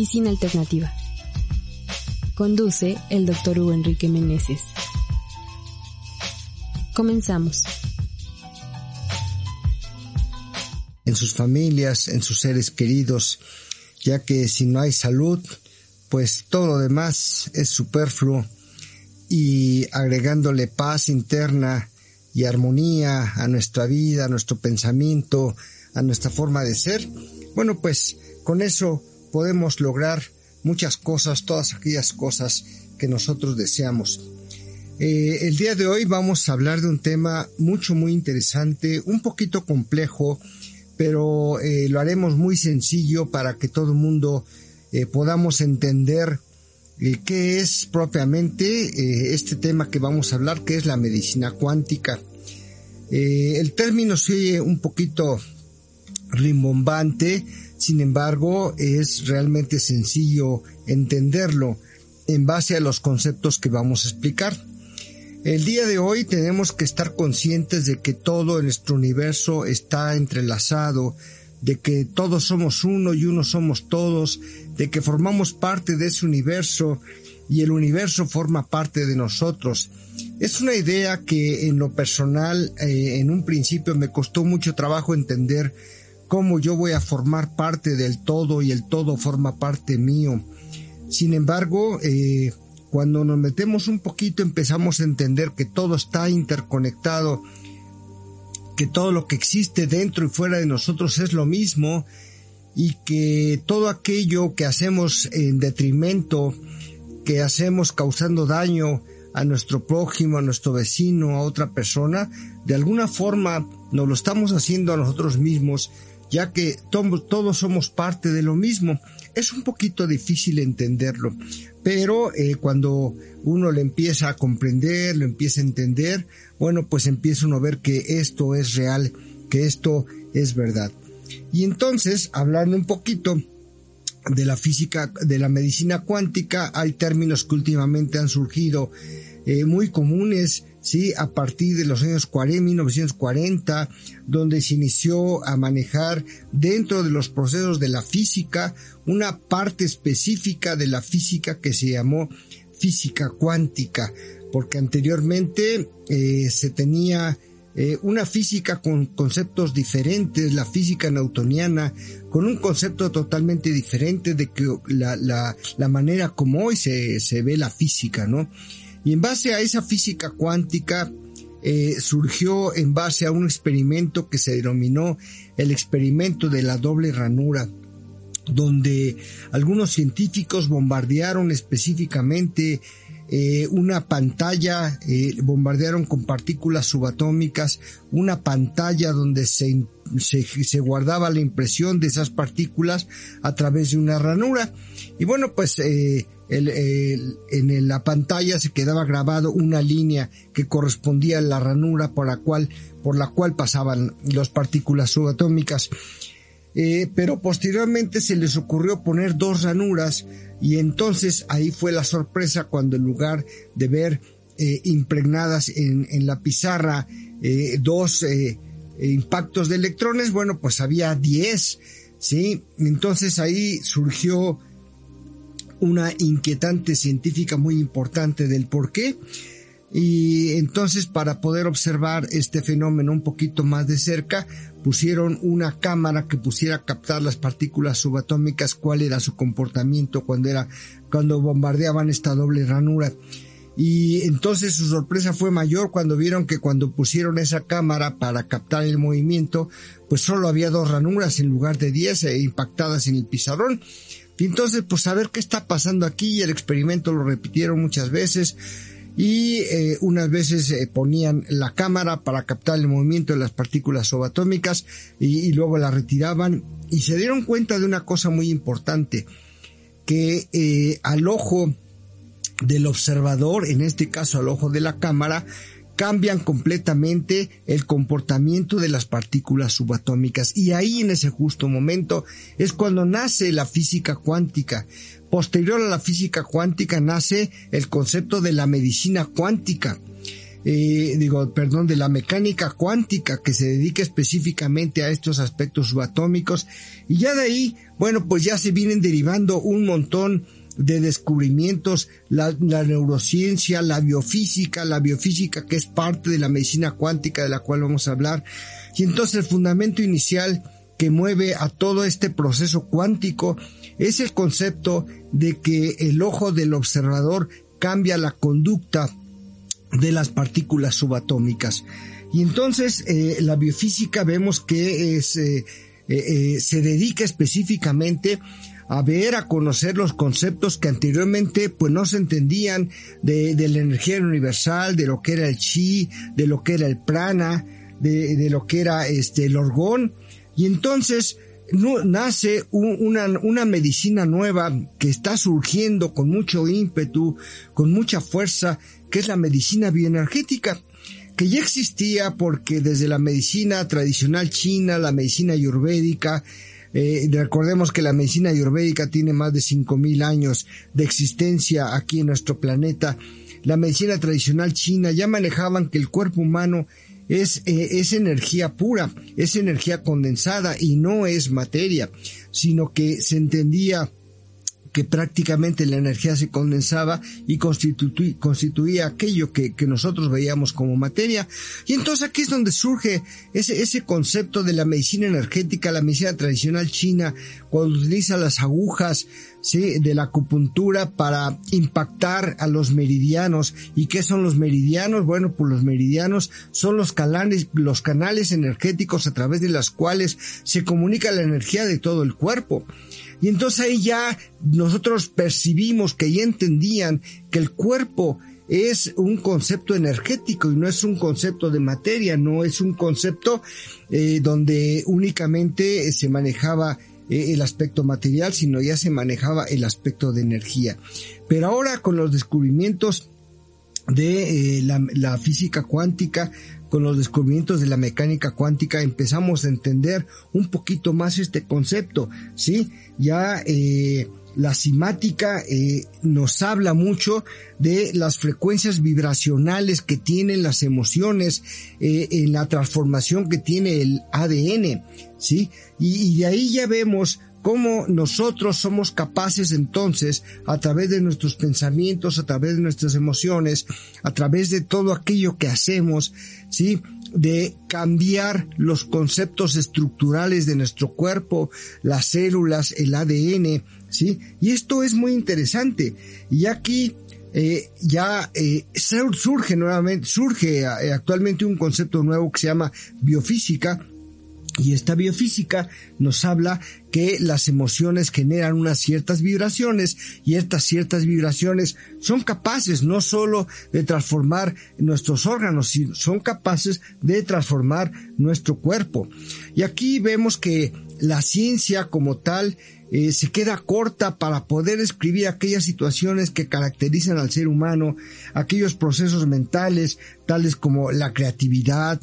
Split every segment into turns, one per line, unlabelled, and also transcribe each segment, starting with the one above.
Medicina Alternativa. Conduce el Dr. Hugo Enrique Meneses. Comenzamos.
en sus familias, en sus seres queridos, ya que si no hay salud, pues todo demás es superfluo y agregándole paz interna y armonía a nuestra vida, a nuestro pensamiento, a nuestra forma de ser, bueno, pues con eso podemos lograr muchas cosas, todas aquellas cosas que nosotros deseamos. Eh, el día de hoy vamos a hablar de un tema mucho, muy interesante, un poquito complejo, pero eh, lo haremos muy sencillo para que todo el mundo eh, podamos entender qué es propiamente este tema que vamos a hablar, que es la medicina cuántica. el término sigue un poquito rimbombante, sin embargo es realmente sencillo entenderlo en base a los conceptos que vamos a explicar. El día de hoy tenemos que estar conscientes de que todo nuestro universo está entrelazado, de que todos somos uno y uno somos todos, de que formamos parte de ese universo y el universo forma parte de nosotros. Es una idea que en lo personal eh, en un principio me costó mucho trabajo entender cómo yo voy a formar parte del todo y el todo forma parte mío. Sin embargo, eh, cuando nos metemos un poquito empezamos a entender que todo está interconectado, que todo lo que existe dentro y fuera de nosotros es lo mismo y que todo aquello que hacemos en detrimento, que hacemos causando daño a nuestro prójimo, a nuestro vecino, a otra persona, de alguna forma nos lo estamos haciendo a nosotros mismos, ya que todos somos parte de lo mismo. Es un poquito difícil entenderlo, pero eh, cuando uno le empieza a comprender, lo empieza a entender, bueno, pues empieza uno a ver que esto es real, que esto es verdad. Y entonces, hablando un poquito de la física, de la medicina cuántica, hay términos que últimamente han surgido eh, muy comunes, sí, a partir de los años 40, 1940, donde se inició a manejar dentro de los procesos de la física una parte específica de la física que se llamó física cuántica, porque anteriormente eh, se tenía eh, una física con conceptos diferentes, la física newtoniana, con un concepto totalmente diferente de que la, la, la manera como hoy se, se ve la física, ¿no? Y en base a esa física cuántica, eh, surgió en base a un experimento que se denominó el experimento de la doble ranura, donde algunos científicos bombardearon específicamente eh, una pantalla, eh, bombardearon con partículas subatómicas, una pantalla donde se, se, se, guardaba la impresión de esas partículas a través de una ranura. Y bueno, pues eh, en la pantalla se quedaba grabado una línea que correspondía a la ranura por la cual, por la cual pasaban las partículas subatómicas. Eh, pero posteriormente se les ocurrió poner dos ranuras y entonces ahí fue la sorpresa cuando en lugar de ver eh, impregnadas en, en, la pizarra dos impactos de electrones, bueno, pues había 10, ¿sí? Entonces ahí surgió una inquietante científica muy importante del por qué. Y entonces para poder observar este fenómeno un poquito más de cerca, pusieron una cámara que pusiera captar las partículas subatómicas, cuál era su comportamiento cuando era, cuando bombardeaban esta doble ranura. Y entonces su sorpresa fue mayor cuando vieron que cuando pusieron esa cámara para captar el movimiento, pues solo había dos ranuras en lugar de diez e impactadas en el pizarrón. Y entonces, pues a ver qué está pasando aquí, el experimento lo repitieron muchas veces. Y eh, unas veces eh, ponían la cámara para captar el movimiento de las partículas subatómicas y, luego la retiraban. Y se dieron cuenta de una cosa muy importante, que eh, al ojo del observador, en este caso al ojo de la cámara, cambian completamente el comportamiento de las partículas subatómicas. Y ahí en ese justo momento es cuando nace la física cuántica. Posterior a la física cuántica nace el concepto de la medicina cuántica. Eh, digo, perdón, de la mecánica cuántica que se dedica específicamente a estos aspectos subatómicos y ya de ahí, bueno, pues ya se vienen derivando un montón de descubrimientos, la, neurociencia, la biofísica, la biofísica que es parte de la medicina cuántica de la cual vamos a hablar. Y entonces el fundamento inicial que mueve a todo este proceso cuántico es el concepto de que el ojo del observador cambia la conducta de las partículas subatómicas. Y entonces eh, la biofísica vemos que eh, eh, se dedica específicamente a ver, a conocer los conceptos que anteriormente pues no se entendían de, de la energía universal, de lo que era el chi, de lo que era el prana, de, de lo que era este el orgón. Y entonces nace una, una medicina nueva que está surgiendo con mucho ímpetu, con mucha fuerza, que es la medicina bioenergética que ya existía porque desde la medicina tradicional china, la medicina ayurvédica, eh, recordemos que la medicina ayurvédica tiene más de 5.000 años de existencia aquí en nuestro planeta. La medicina tradicional china ya manejaban que el cuerpo humano es, eh, es energía pura, es energía condensada y no es materia, sino que se entendía que prácticamente la energía se condensaba y constituía, aquello que, nosotros veíamos como materia. Y entonces aquí es donde surge ese, ese concepto de la medicina energética, la medicina tradicional china, cuando utiliza las agujas, ¿sí? de la acupuntura para impactar a los meridianos. ¿Y qué son los meridianos? Bueno, pues los meridianos son los canales, los canales energéticos a través de las cuales se comunica la energía de todo el cuerpo. Y entonces ahí ya nosotros percibimos que ya entendían que el cuerpo es un concepto energético y no es un concepto de materia, no es un concepto eh, donde únicamente se manejaba eh, el aspecto material, sino ya se manejaba el aspecto de energía. Pero ahora con los descubrimientos de eh, la, la, física cuántica, con los descubrimientos de la mecánica cuántica empezamos a entender un poquito más este concepto, ¿sí? Ya eh, la simática eh, nos habla mucho de las frecuencias vibracionales que tienen las emociones eh, en la transformación que tiene el ADN, ¿sí? Y, y de ahí ya vemos cómo nosotros somos capaces entonces, a través de nuestros pensamientos, a través de nuestras emociones, a través de todo aquello que hacemos, ¿sí? de cambiar los conceptos estructurales de nuestro cuerpo, las células, el ADN, ¿sí? Y esto es muy interesante. Y aquí eh, ya eh, surge nuevamente, surge eh, actualmente un concepto nuevo que se llama biofísica, y esta biofísica nos habla que las emociones generan unas ciertas vibraciones y estas ciertas vibraciones son capaces no solo de transformar nuestros órganos, sino son capaces de transformar nuestro cuerpo. Y aquí vemos que la ciencia como tal eh, se queda corta para poder escribir aquellas situaciones que caracterizan al ser humano, aquellos procesos mentales tales como la creatividad,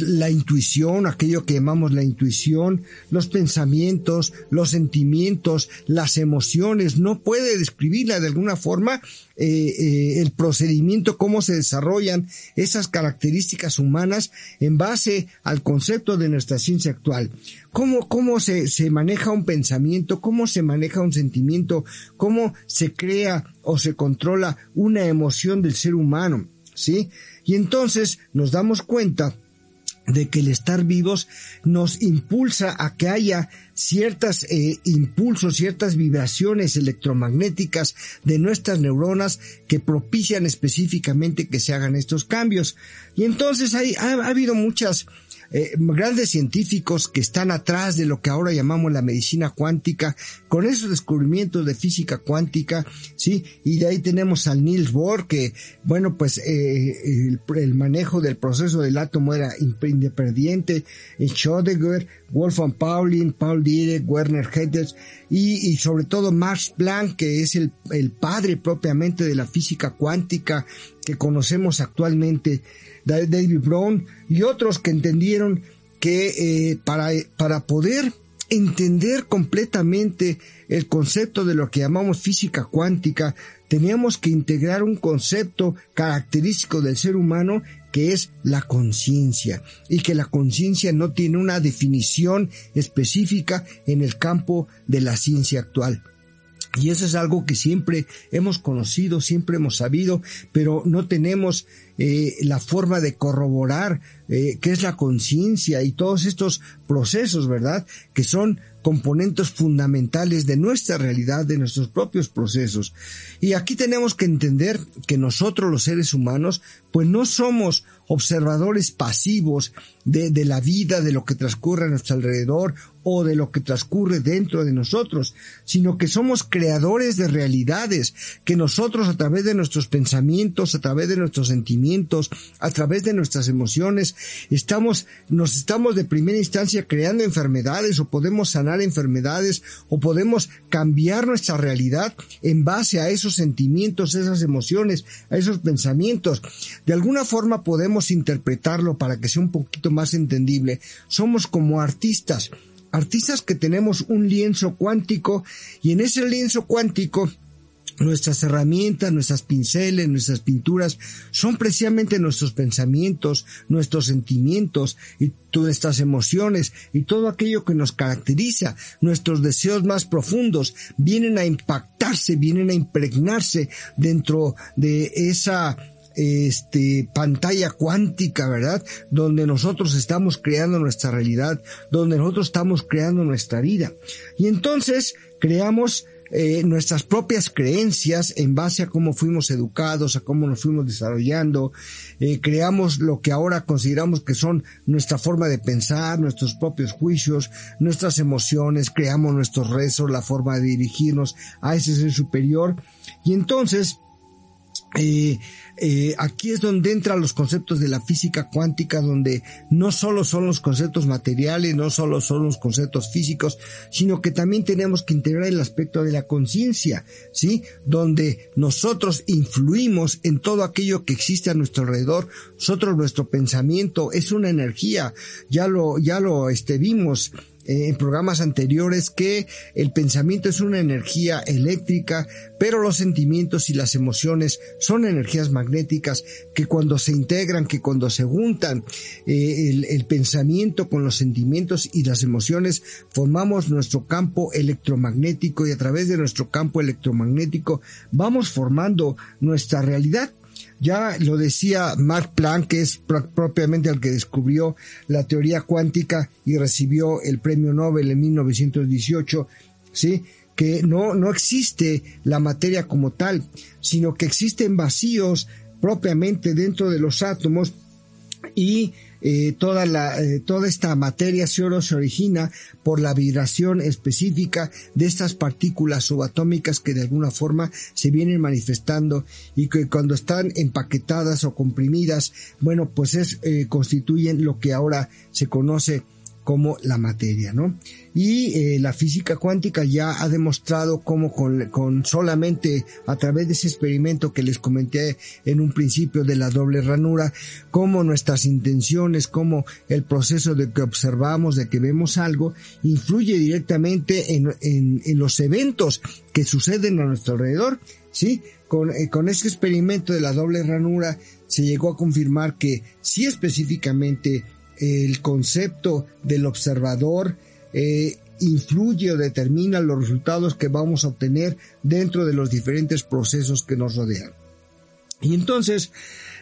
la intuición, aquello que llamamos la intuición, los pensamientos, los sentimientos, las emociones, no puede describirla de alguna forma eh, eh, el procedimiento, cómo se desarrollan esas características humanas en base al concepto de nuestra ciencia actual. Cómo, cómo se, se maneja un pensamiento, cómo se maneja un sentimiento, cómo se crea o se controla una emoción del ser humano, ¿sí? Y entonces nos damos cuenta de que el estar vivos nos impulsa a que haya ciertas eh, impulsos, ciertas vibraciones electromagnéticas de nuestras neuronas que propician específicamente que se hagan estos cambios. Y entonces hay, ha habido muchas eh, grandes científicos que están atrás de lo que ahora llamamos la medicina cuántica, con esos descubrimientos de física cuántica, sí, y de ahí tenemos al Niels Bohr, que, bueno, pues eh, el, manejo del proceso del átomo era independiente, Schrödinger, Wolfgang Paulin, Paul Dirac, Werner Hedges, y, y, sobre todo Max Planck, que es el, el padre propiamente de la física cuántica que conocemos actualmente. David Brown y otros que entendieron que eh, para, para poder entender completamente el concepto de lo que llamamos física cuántica, teníamos que integrar un concepto característico del ser humano que es la conciencia y que la conciencia no tiene una definición específica en el campo de la ciencia actual. Y eso es algo que siempre hemos conocido, siempre hemos sabido, pero no tenemos eh, la forma de corroborar eh, qué es la conciencia y todos estos procesos, ¿verdad? Que son componentes fundamentales de nuestra realidad, de nuestros propios procesos. Y aquí tenemos que entender que nosotros los seres humanos, pues no somos observadores pasivos de, de la vida, de lo que transcurre a nuestro alrededor o de lo que transcurre dentro de nosotros, sino que somos creadores de realidades, que nosotros a través de nuestros pensamientos, a través de nuestros sentimientos, a través de nuestras emociones, estamos, nos estamos de primera instancia creando enfermedades o podemos sanar enfermedades o podemos cambiar nuestra realidad en base a esos sentimientos, esas emociones, a esos pensamientos. De alguna forma podemos interpretarlo para que sea un poquito más entendible. Somos como artistas artistas que tenemos un lienzo cuántico y en ese lienzo cuántico nuestras herramientas, nuestras pinceles, nuestras pinturas son precisamente nuestros pensamientos, nuestros sentimientos y nuestras emociones y todo aquello que nos caracteriza, nuestros deseos más profundos vienen a impactarse, vienen a impregnarse dentro de esa este, pantalla cuántica, ¿verdad? Donde nosotros estamos creando nuestra realidad, donde nosotros estamos creando nuestra vida. Y entonces creamos eh, nuestras propias creencias en base a cómo fuimos educados, a cómo nos fuimos desarrollando, eh, creamos lo que ahora consideramos que son nuestra forma de pensar, nuestros propios juicios, nuestras emociones, creamos nuestros rezos, la forma de dirigirnos a ese ser superior. Y entonces, eh, eh, aquí es donde entran los conceptos de la física cuántica, donde no solo son los conceptos materiales, no solo son los conceptos físicos, sino que también tenemos que integrar el aspecto de la conciencia, ¿sí? Donde nosotros influimos en todo aquello que existe a nuestro alrededor. Nosotros, nuestro pensamiento es una energía, ya lo, ya lo este, vimos en programas anteriores que el pensamiento es una energía eléctrica, pero los sentimientos y las emociones son energías magnéticas que cuando se integran, que cuando se juntan eh, el pensamiento con los sentimientos y las emociones, formamos nuestro campo electromagnético y a través de nuestro campo electromagnético vamos formando nuestra realidad. Ya lo decía Mark Planck, que es propiamente el que descubrió la teoría cuántica y recibió el premio Nobel en 1918, ¿sí? que no, no existe la materia como tal, sino que existen vacíos propiamente dentro de los átomos y eh, toda, la, eh, toda esta materia se origina por la vibración específica de estas partículas subatómicas que de alguna forma se vienen manifestando y que cuando están empaquetadas o comprimidas, bueno, pues es, eh, constituyen lo que ahora se conoce como la materia, ¿no? Y eh, la física cuántica ya ha demostrado cómo con, con, solamente a través de ese experimento que les comenté en un principio de la doble ranura, cómo nuestras intenciones, cómo el proceso de que observamos, de que vemos algo, influye directamente en, en, en los eventos que suceden a nuestro alrededor, ¿sí? Con, eh, con ese experimento de la doble ranura se llegó a confirmar que sí específicamente el concepto del observador eh, influye o determina los resultados que vamos a obtener dentro de los diferentes procesos que nos rodean. Y entonces,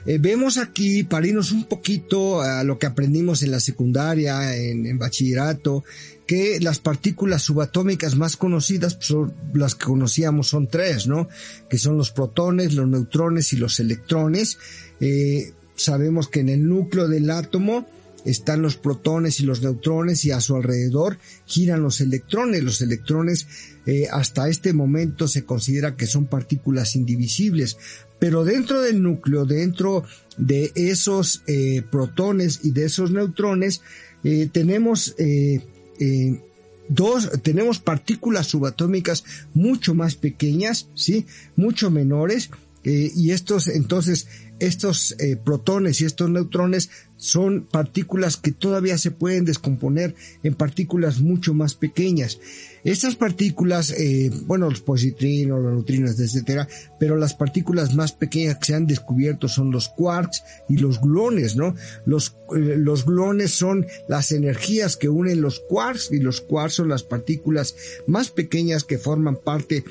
eh, vemos aquí, para irnos un poquito a lo que aprendimos en la secundaria, en, bachillerato, que las partículas subatómicas más conocidas, son las que conocíamos son tres, ¿no? Que son los protones, los neutrones y los electrones. Eh, sabemos que en el núcleo del átomo están los protones y los neutrones y a su alrededor giran los electrones. Los electrones eh, hasta este momento se considera que son partículas indivisibles, pero dentro del núcleo, dentro de esos eh, protones y de esos neutrones, eh, tenemos eh, eh, dos, tenemos partículas subatómicas mucho más pequeñas, sí, mucho menores, eh, y estos entonces estos eh, protones y estos neutrones son partículas que todavía se pueden descomponer en partículas mucho más pequeñas. Estas partículas, eh, bueno, los positrinos, los neutrinos, etcétera, pero las partículas más pequeñas que se han descubierto son los quarks y los gluones, ¿no? Los, eh, los gluones son las energías que unen los quarks y los quarks son las partículas más pequeñas que forman parte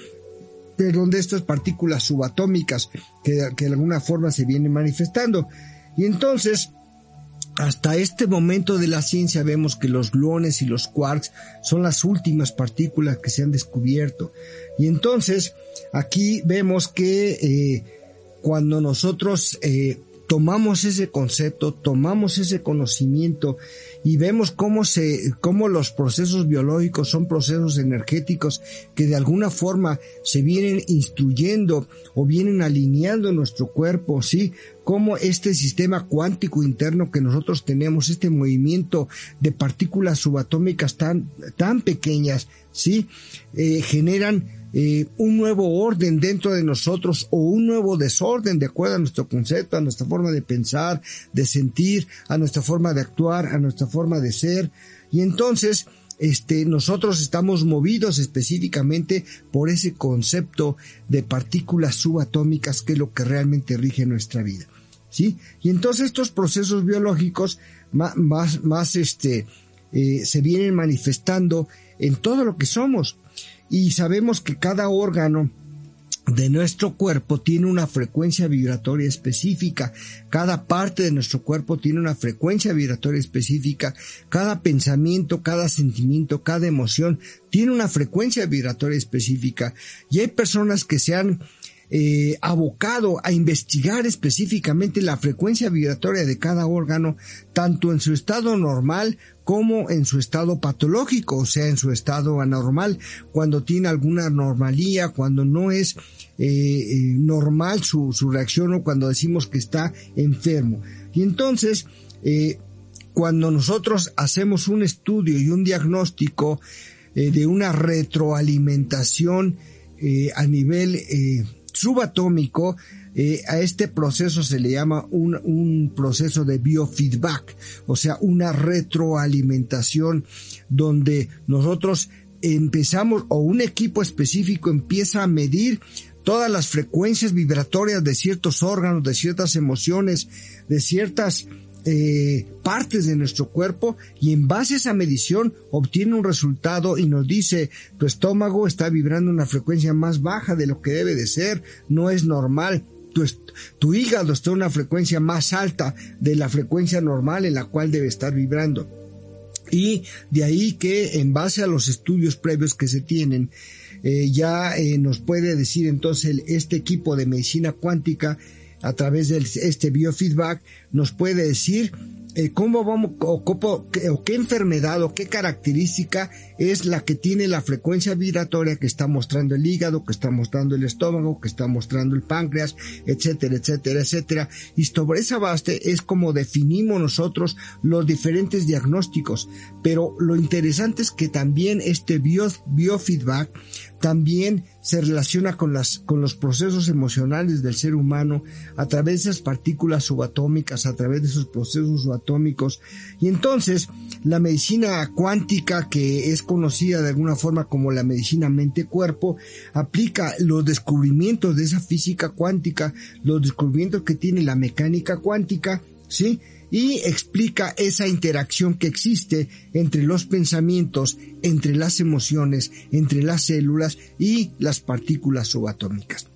de donde estas partículas subatómicas que, que de alguna forma se vienen manifestando. Y entonces, hasta este momento de la ciencia vemos que los gluones y los quarks son las últimas partículas que se han descubierto. Y entonces, aquí vemos que eh, cuando nosotros eh, tomamos ese concepto, tomamos ese conocimiento y vemos cómo se, cómo los procesos biológicos son procesos energéticos que de alguna forma se vienen instruyendo o vienen alineando nuestro cuerpo, sí, cómo este sistema cuántico interno que nosotros tenemos, este movimiento de partículas subatómicas tan, tan pequeñas, sí, eh, generan eh, un nuevo orden dentro de nosotros o un nuevo desorden de acuerdo a nuestro concepto, a nuestra forma de pensar, de sentir, a nuestra forma de actuar, a nuestra forma de ser. Y entonces, este, nosotros estamos movidos específicamente por ese concepto de partículas subatómicas que es lo que realmente rige nuestra vida. ¿Sí? Y entonces estos procesos biológicos más, más, este, eh, se vienen manifestando en todo lo que somos y sabemos que cada órgano de nuestro cuerpo tiene una frecuencia vibratoria específica, cada parte de nuestro cuerpo tiene una frecuencia vibratoria específica, cada pensamiento, cada sentimiento, cada emoción tiene una frecuencia vibratoria específica. Y hay personas que se han eh, abocado a investigar específicamente la frecuencia vibratoria de cada órgano, tanto en su estado normal como en su estado patológico, o sea, en su estado anormal, cuando tiene alguna anormalía, cuando no es eh, eh, normal su, su, reacción o cuando decimos que está enfermo. Y entonces, eh, cuando nosotros hacemos un estudio y un diagnóstico de una retroalimentación a nivel subatómico, eh, a este proceso se le llama un, un, proceso de biofeedback, o sea, una retroalimentación donde nosotros empezamos o un equipo específico empieza a medir todas las frecuencias vibratorias de ciertos órganos, de ciertas emociones, de ciertas eh, partes de nuestro cuerpo y en base a esa medición obtiene un resultado y nos dice tu estómago está vibrando una frecuencia más baja de lo que debe de ser, no es normal. Tu, hígado está en una frecuencia más alta de la frecuencia normal en la cual debe estar vibrando. Y de ahí que en base a los estudios previos que se tienen, eh, ya eh, nos puede decir entonces este equipo de medicina cuántica a través de este biofeedback nos puede decir eh, cómo vamos o, o, qué enfermedad o qué característica es la que tiene la frecuencia vibratoria que está mostrando el hígado, que está mostrando el estómago, que está mostrando el páncreas, etcétera, etcétera, etcétera. Y sobre esa base es como definimos nosotros los diferentes diagnósticos. Pero lo interesante es que también este biofeedback también se relaciona con las, con los procesos emocionales del ser humano a través de esas partículas subatómicas, a través de esos procesos subatómicos. Y entonces, la medicina cuántica, que es conocida de alguna forma como la medicina mente-cuerpo, aplica los descubrimientos de esa física cuántica, los descubrimientos que tiene la mecánica cuántica, ¿sí? Y explica esa interacción que existe entre los pensamientos, entre las emociones, entre las células y las partículas subatómicas.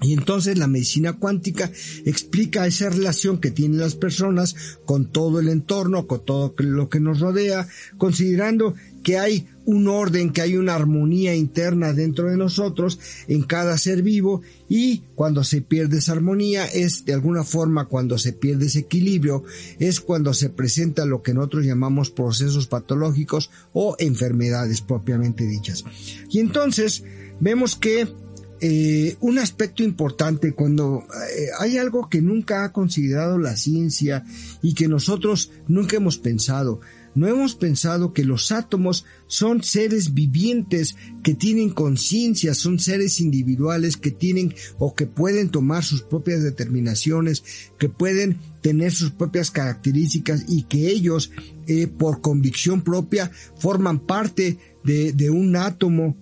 Y entonces la medicina cuántica explica esa relación que tienen las personas con todo el entorno, con todo lo que nos rodea, considerando que hay un orden, que hay una armonía interna dentro de nosotros, en cada ser vivo, y cuando se pierde esa armonía es de alguna forma cuando se pierde ese equilibrio, es cuando se presenta lo que nosotros llamamos procesos patológicos o enfermedades propiamente dichas. Y entonces vemos que eh, un aspecto importante cuando eh, hay algo que nunca ha considerado la ciencia y que nosotros nunca hemos pensado. No hemos pensado que los átomos son seres vivientes que tienen conciencia, son seres individuales que tienen o que pueden tomar sus propias determinaciones, que pueden tener sus propias características y que ellos, eh, por convicción propia, forman parte de, de un átomo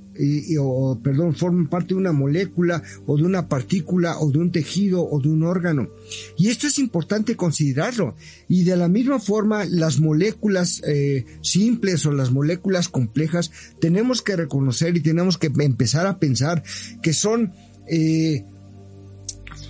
o perdón, forman parte de una molécula o de una partícula o de un tejido o de un órgano. Y esto es importante considerarlo. Y de la misma forma, las moléculas eh, simples o las moléculas complejas tenemos que reconocer y tenemos que empezar a pensar que son eh,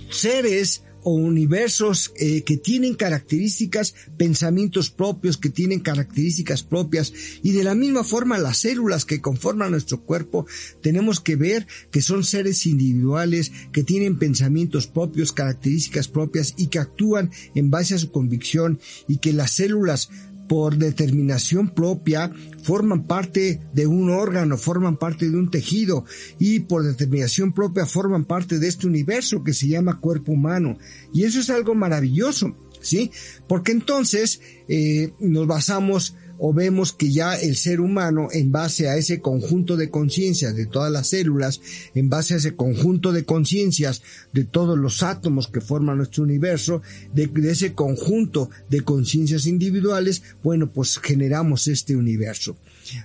seres o universos eh, que tienen características, pensamientos propios, que tienen características propias y de la misma forma las células que conforman nuestro cuerpo tenemos que ver que son seres individuales, que tienen pensamientos propios, características propias y que actúan en base a su convicción y que las células por determinación propia forman parte de un órgano, forman parte de un tejido y por determinación propia forman parte de este universo que se llama cuerpo humano. Y eso es algo maravilloso, ¿sí? Porque entonces eh, nos basamos o vemos que ya el ser humano, en base a ese conjunto de conciencias de todas las células, en base a ese conjunto de conciencias de todos los átomos que forman nuestro universo, de, ese conjunto de conciencias individuales, bueno, pues generamos este universo.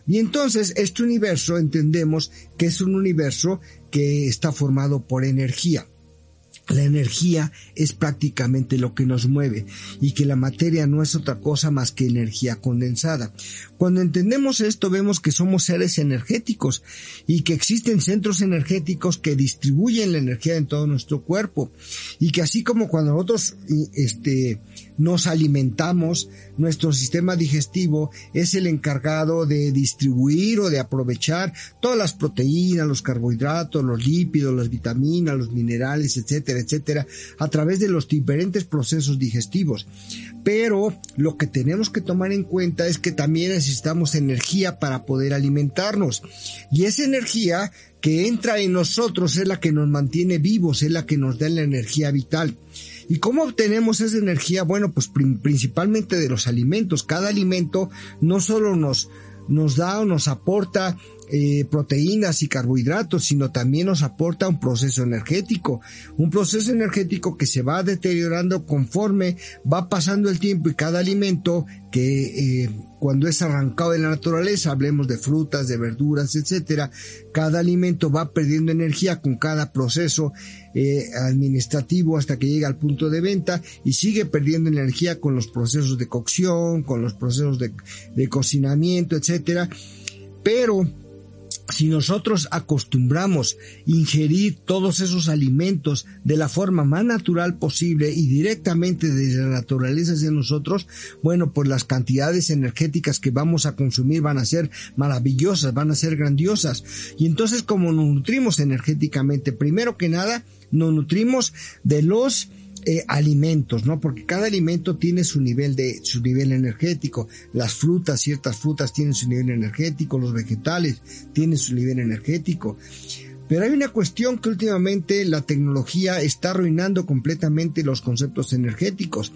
Y entonces este universo entendemos que es un universo que está formado por energía. La energía es prácticamente lo que nos mueve y que la materia no es otra cosa más que energía condensada. Cuando entendemos esto vemos que somos seres energéticos y que existen centros energéticos que distribuyen la energía en todo nuestro cuerpo y que así como cuando nosotros este, nos alimentamos, nuestro sistema digestivo es el encargado de distribuir o de aprovechar todas las proteínas, los carbohidratos, los lípidos, las vitaminas, los minerales, etcétera, etcétera, a través de los diferentes procesos digestivos. Pero lo que tenemos que tomar en cuenta es que también necesitamos energía para poder alimentarnos. Y esa energía que entra en nosotros es la que nos mantiene vivos, es la que nos da la energía vital. ¿Y cómo obtenemos esa energía? Bueno, pues principalmente de los alimentos. Cada alimento no solo nos, nos da o nos aporta eh, proteínas y carbohidratos, sino también nos aporta un proceso energético, un proceso energético que se va deteriorando conforme va pasando el tiempo y cada alimento que eh, cuando es arrancado de la naturaleza, hablemos de frutas, de verduras, etcétera, cada alimento va perdiendo energía con cada proceso eh, administrativo hasta que llega al punto de venta y sigue perdiendo energía con los procesos de cocción, con los procesos de, de cocinamiento, etcétera. Pero si nosotros acostumbramos ingerir todos esos alimentos de la forma más natural posible y directamente desde la naturaleza de nosotros, bueno, pues las cantidades energéticas que vamos a consumir van a ser maravillosas, van a ser grandiosas. Y entonces como nos nutrimos energéticamente, primero que nada, nos nutrimos de los eh, alimentos, ¿no? Porque cada alimento tiene su nivel de, su nivel energético. Las frutas, ciertas frutas tienen su nivel energético, los vegetales tienen su nivel energético. Pero hay una cuestión que últimamente la tecnología está arruinando completamente los conceptos energéticos.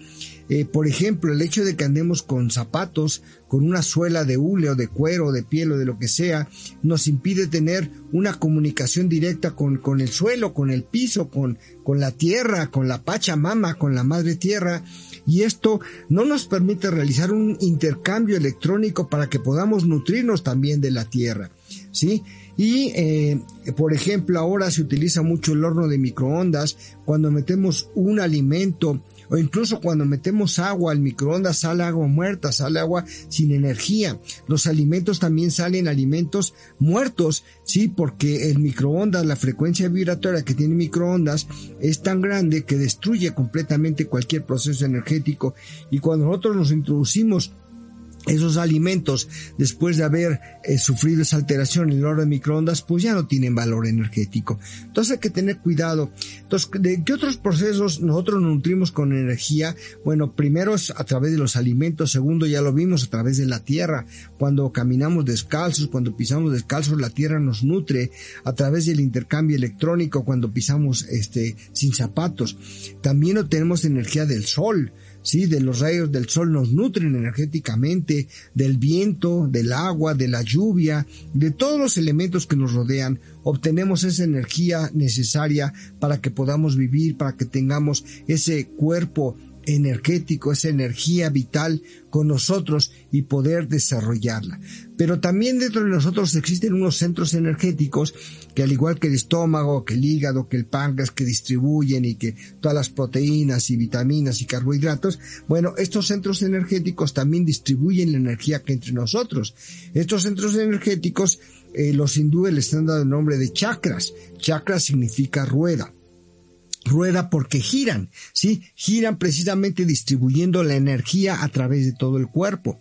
Eh, por ejemplo, el hecho de que andemos con zapatos, con una suela de hule o de cuero, de piel o de lo que sea, nos impide tener una comunicación directa con, con el suelo, con el piso, con, con la tierra, con la Pachamama, con la Madre Tierra. Y esto no nos permite realizar un intercambio electrónico para que podamos nutrirnos también de la tierra. ¿Sí? Y, eh, por ejemplo, ahora se utiliza mucho el horno de microondas cuando metemos un alimento o incluso cuando metemos agua al microondas sale agua muerta, sale agua sin energía. Los alimentos también salen alimentos muertos, sí, porque el microondas, la frecuencia vibratoria que tiene microondas es tan grande que destruye completamente cualquier proceso energético y cuando nosotros nos introducimos esos alimentos, después de haber eh, sufrido esa alteración en el orden de microondas, pues ya no tienen valor energético. Entonces hay que tener cuidado. Entonces, ¿de qué otros procesos nosotros nos nutrimos con energía? Bueno, primero es a través de los alimentos, segundo ya lo vimos a través de la tierra. Cuando caminamos descalzos, cuando pisamos descalzos, la tierra nos nutre a través del intercambio electrónico cuando pisamos este sin zapatos. También obtenemos energía del sol sí, de los rayos del sol nos nutren energéticamente, del viento, del agua, de la lluvia, de todos los elementos que nos rodean, obtenemos esa energía necesaria para que podamos vivir, para que tengamos ese cuerpo energético, esa energía vital con nosotros y poder desarrollarla. Pero también dentro de nosotros existen unos centros energéticos que al igual que el estómago, que el hígado, que el páncreas, que distribuyen y que todas las proteínas y vitaminas y carbohidratos, bueno, estos centros energéticos también distribuyen la energía que entre nosotros. Estos centros energéticos, eh, los hindúes les están dando el nombre de chakras. Chakra significa rueda rueda porque giran, ¿sí? Giran precisamente distribuyendo la energía a través de todo el cuerpo.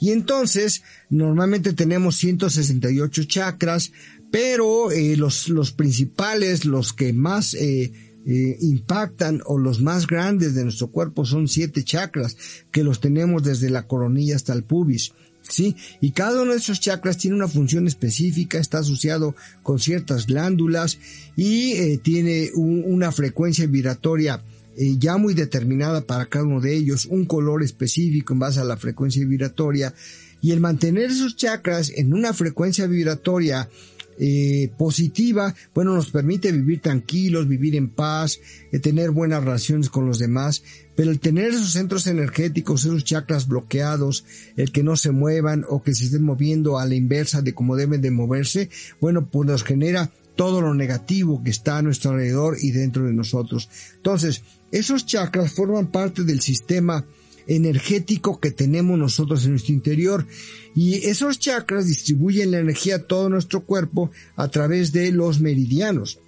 Y entonces, normalmente tenemos 168 chakras, pero eh, los, los principales, los que más eh, eh, impactan o los más grandes de nuestro cuerpo son siete chakras, que los tenemos desde la coronilla hasta el pubis. ¿Sí? Y cada uno de esos chakras tiene una función específica, está asociado con ciertas glándulas y eh, tiene una frecuencia vibratoria eh, ya muy determinada para cada uno de ellos, un color específico en base a la frecuencia vibratoria y el mantener esos chakras en una frecuencia vibratoria eh, positiva, bueno, nos permite vivir tranquilos, vivir en paz, tener buenas relaciones con los demás, pero el tener esos centros energéticos, esos chakras bloqueados, el que no se muevan o que se estén moviendo a la inversa de cómo deben de moverse, bueno, pues nos genera todo lo negativo que está a nuestro alrededor y dentro de nosotros. Entonces, esos chakras forman parte del sistema energético que tenemos nosotros en nuestro interior y esos chakras distribuyen la energía a todo nuestro cuerpo a través de los meridianos.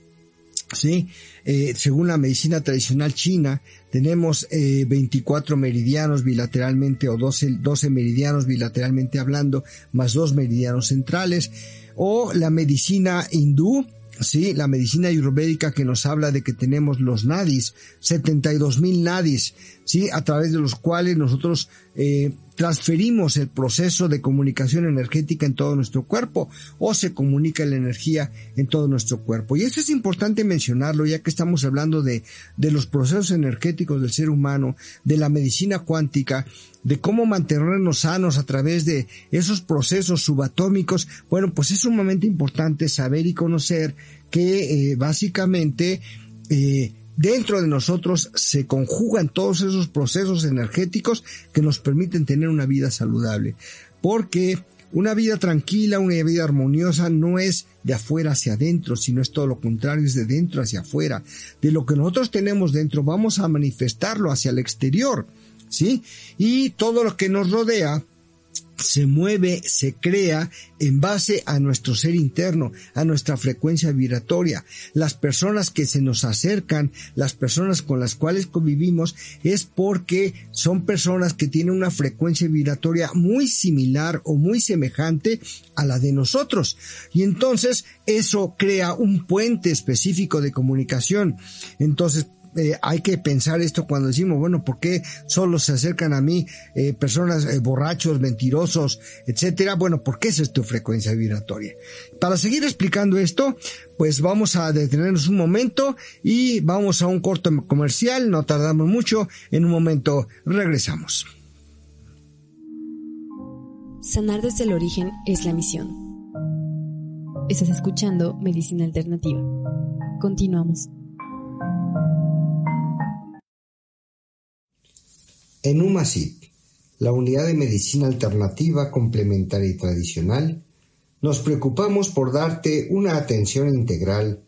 ¿sí? Eh, según la medicina tradicional china, tenemos eh, 24 meridianos bilateralmente o 12, 12 meridianos bilateralmente hablando, más dos meridianos centrales. O la medicina hindú, sí, la medicina ayurvédica que nos habla de que tenemos los nadis, 72 mil nadis, sí, a través de los cuales nosotros eh, transferimos el proceso de comunicación energética en todo nuestro cuerpo o se comunica la energía en todo nuestro cuerpo. Y esto es importante mencionarlo ya que estamos hablando de, de los procesos energéticos del ser humano, de la medicina cuántica, de cómo mantenernos sanos a través de esos procesos subatómicos. Bueno, pues es sumamente importante saber y conocer que eh, básicamente eh, dentro de nosotros se conjugan todos esos procesos energéticos que nos permiten tener una vida saludable. Porque una vida tranquila, una vida armoniosa no es de afuera hacia adentro, sino es todo lo contrario, es de dentro hacia afuera. De lo que nosotros tenemos dentro vamos a manifestarlo hacia el exterior, ¿sí? Y todo lo que nos rodea se mueve, se crea en base a nuestro ser interno, a nuestra frecuencia vibratoria. Las personas que se nos acercan, las personas con las cuales convivimos, es porque son personas que tienen una frecuencia vibratoria muy similar o muy semejante a la de nosotros. Y entonces eso crea un puente específico de comunicación. Entonces, eh, hay que pensar esto cuando decimos, bueno, ¿por qué solo se acercan a mí eh, personas eh, borrachos, mentirosos, etcétera? Bueno, porque esa es tu frecuencia vibratoria. Para seguir explicando esto, pues vamos a detenernos un momento y vamos a un corto comercial, no tardamos mucho, en un momento regresamos.
Sanar desde el origen es la misión. Estás escuchando Medicina Alternativa. Continuamos.
En UMASIP, la unidad de medicina alternativa complementaria y tradicional, nos preocupamos por darte una atención integral,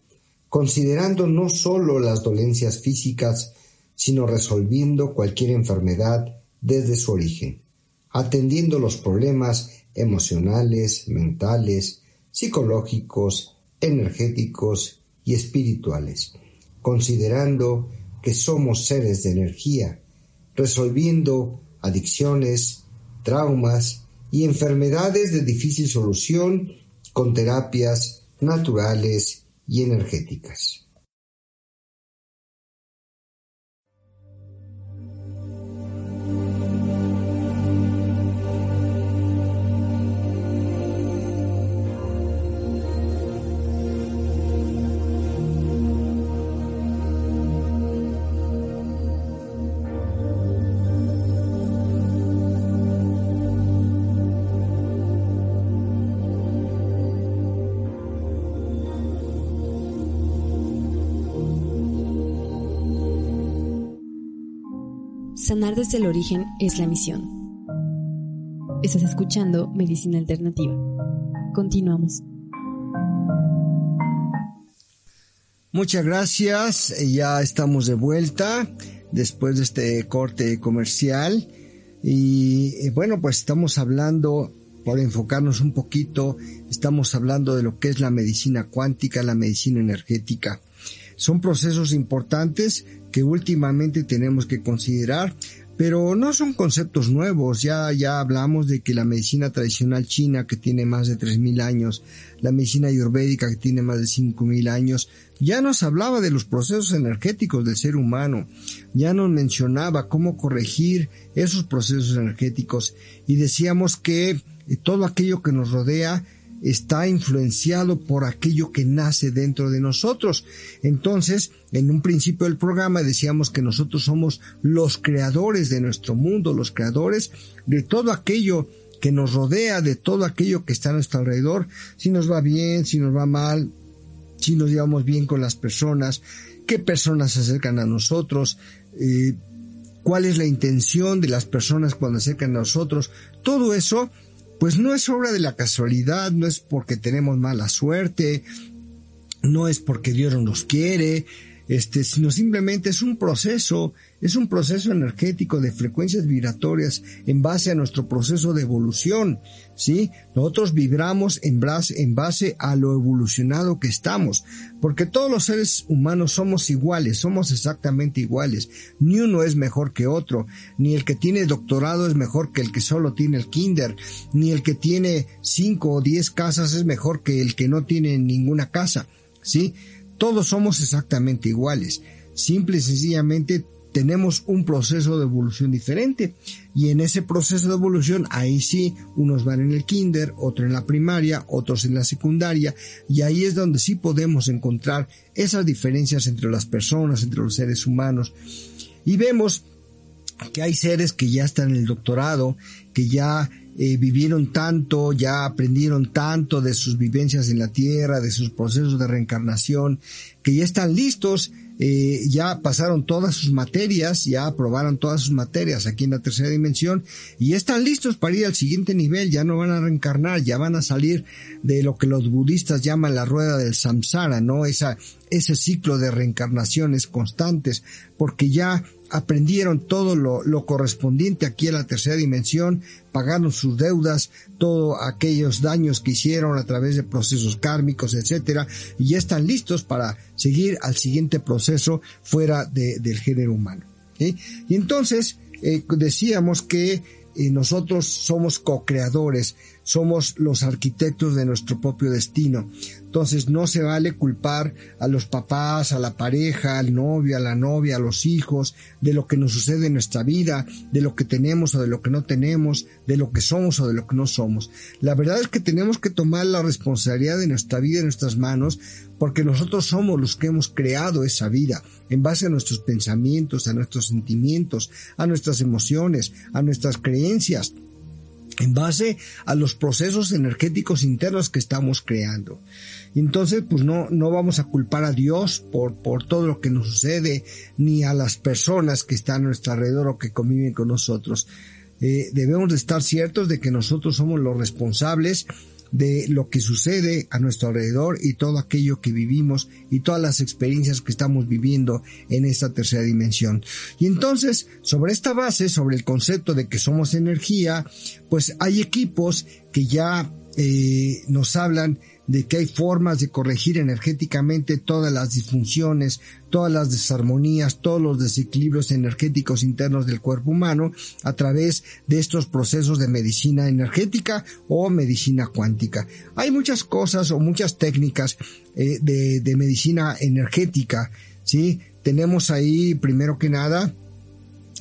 considerando no solo las dolencias físicas, sino resolviendo cualquier enfermedad desde su origen, atendiendo los problemas emocionales, mentales, psicológicos, energéticos y espirituales, considerando que somos seres de energía, resolviendo adicciones, traumas y enfermedades de difícil solución con terapias naturales y energéticas.
El origen es la misión. Estás escuchando Medicina Alternativa. Continuamos.
Muchas gracias, ya estamos de vuelta después de este corte comercial y bueno, pues estamos hablando, por enfocarnos un poquito, estamos hablando de lo que es la medicina cuántica, la medicina energética. Son procesos importantes que últimamente tenemos que considerar, pero no son conceptos nuevos. Ya, ya hablamos de que la medicina tradicional china, que tiene más de 3.000 años, la medicina ayurvédica, que tiene más de 5.000 años, ya nos hablaba de los procesos energéticos del ser humano, ya nos mencionaba cómo corregir esos procesos energéticos y decíamos que todo aquello que nos rodea está influenciado por aquello que nace dentro de nosotros. Entonces, en un principio del programa decíamos que nosotros somos los creadores de nuestro mundo, los creadores de todo aquello que nos rodea, de todo aquello que está a nuestro alrededor, si nos va bien, si nos va mal, si nos llevamos bien con las personas, qué personas se acercan a nosotros, eh, cuál es la intención de las personas cuando se acercan a nosotros, todo eso pues no es obra de la casualidad, no es porque tenemos mala suerte, no es porque Dios no nos quiere, este, sino simplemente es un proceso, es un proceso energético de frecuencias vibratorias en base a nuestro proceso de evolución, ¿sí? Nosotros vibramos en base, en base a lo evolucionado que estamos, porque todos los seres humanos somos iguales, somos exactamente iguales, ni uno es mejor que otro, ni el que tiene doctorado es mejor que el que solo tiene el kinder, ni el que tiene cinco o diez casas es mejor que el que no tiene ninguna casa, ¿sí? Todos somos exactamente iguales. Simple y sencillamente tenemos un proceso de evolución diferente. Y en ese proceso de evolución, ahí sí, unos van en el kinder, otros en la primaria, otros en la secundaria, y ahí es donde sí podemos encontrar esas diferencias entre las personas, entre los seres humanos. Y vemos que hay seres que ya están en el doctorado, que ya eh, vivieron tanto, ya aprendieron tanto de sus vivencias en la tierra, de sus procesos de reencarnación, que ya están listos, eh, ya pasaron todas sus materias, ya aprobaron todas sus materias aquí en la tercera dimensión y están listos para ir al siguiente nivel, ya no van a reencarnar, ya van a salir de lo que los budistas llaman la rueda del samsara, ¿no? Esa, ese ciclo de reencarnaciones constantes, porque ya aprendieron todo lo, lo, correspondiente aquí a la tercera dimensión, pagaron sus deudas, todos aquellos daños que hicieron a través de procesos kármicos, etcétera, y ya están listos para seguir al siguiente proceso fuera de, del género humano. Y entonces eh, decíamos que eh, nosotros somos co-creadores, somos los arquitectos de nuestro propio destino. Entonces no se vale culpar a los papás, a la pareja, al novio, a la novia, a los hijos, de lo que nos sucede en nuestra vida, de lo que tenemos o de lo que no tenemos, de lo que somos o de lo que no somos. La verdad es que tenemos que tomar la responsabilidad de nuestra vida en nuestras manos porque nosotros somos los que hemos creado esa vida en base a nuestros pensamientos, a nuestros sentimientos, a nuestras emociones, a nuestras creencias en base a los procesos energéticos internos que estamos creando. Entonces, pues no, no vamos a culpar a Dios por, por todo lo que nos sucede, ni a las personas que están a nuestro alrededor o que conviven con nosotros. Eh, debemos de estar ciertos de que nosotros somos los responsables de lo que sucede a nuestro alrededor y todo aquello que vivimos y todas las experiencias que estamos viviendo en esta tercera dimensión. Y entonces, sobre esta base, sobre el concepto de que somos energía, pues hay equipos que ya eh, nos hablan de que hay formas de corregir energéticamente todas las disfunciones, todas las desarmonías, todos los desequilibrios energéticos internos del cuerpo humano a través de estos procesos de medicina energética o medicina cuántica. Hay muchas cosas o muchas técnicas eh, de, medicina energética, ¿sí? Tenemos ahí, primero que nada,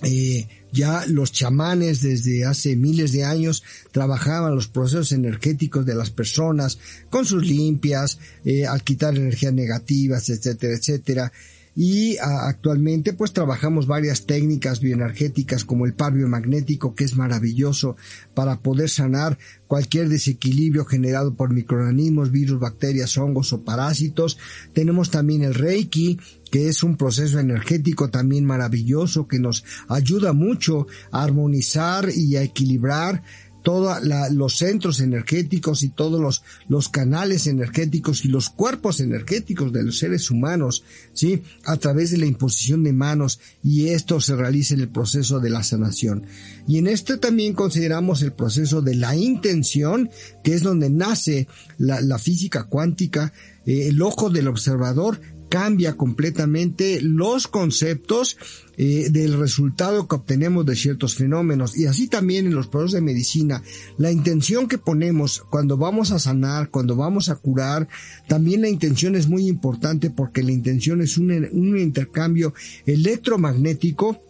eh, ya los chamanes desde hace miles de años trabajaban los procesos energéticos de las personas con sus limpias, eh, al quitar energías negativas, etcétera, etcétera y actualmente pues trabajamos varias técnicas bioenergéticas como el par biomagnético que es maravilloso para poder sanar cualquier desequilibrio generado por microorganismos, virus, bacterias, hongos o parásitos. Tenemos también el Reiki que es un proceso energético también maravilloso que nos ayuda mucho a armonizar y a equilibrar todos los centros energéticos y todos los, los canales energéticos y los cuerpos energéticos de los seres humanos, ¿sí? A través de la imposición de manos y esto se realiza en el proceso de la sanación. Y en este también consideramos el proceso de la intención, que es donde nace la, la física cuántica, eh, el ojo del observador cambia completamente los conceptos eh, del resultado que obtenemos de ciertos fenómenos. Y así también en los procesos de medicina. La intención que ponemos cuando vamos a sanar cuando vamos a curar también la intención es muy importante porque la intención es un, un intercambio electromagnético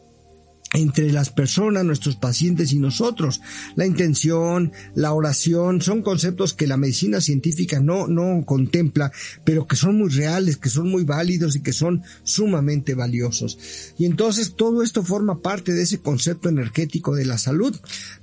entre las personas, nuestros pacientes y nosotros. La intención, la oración, son conceptos que la medicina científica no, no contempla, pero que son muy reales, que son muy válidos y que son sumamente valiosos. Y entonces todo esto forma parte de ese concepto energético de la salud.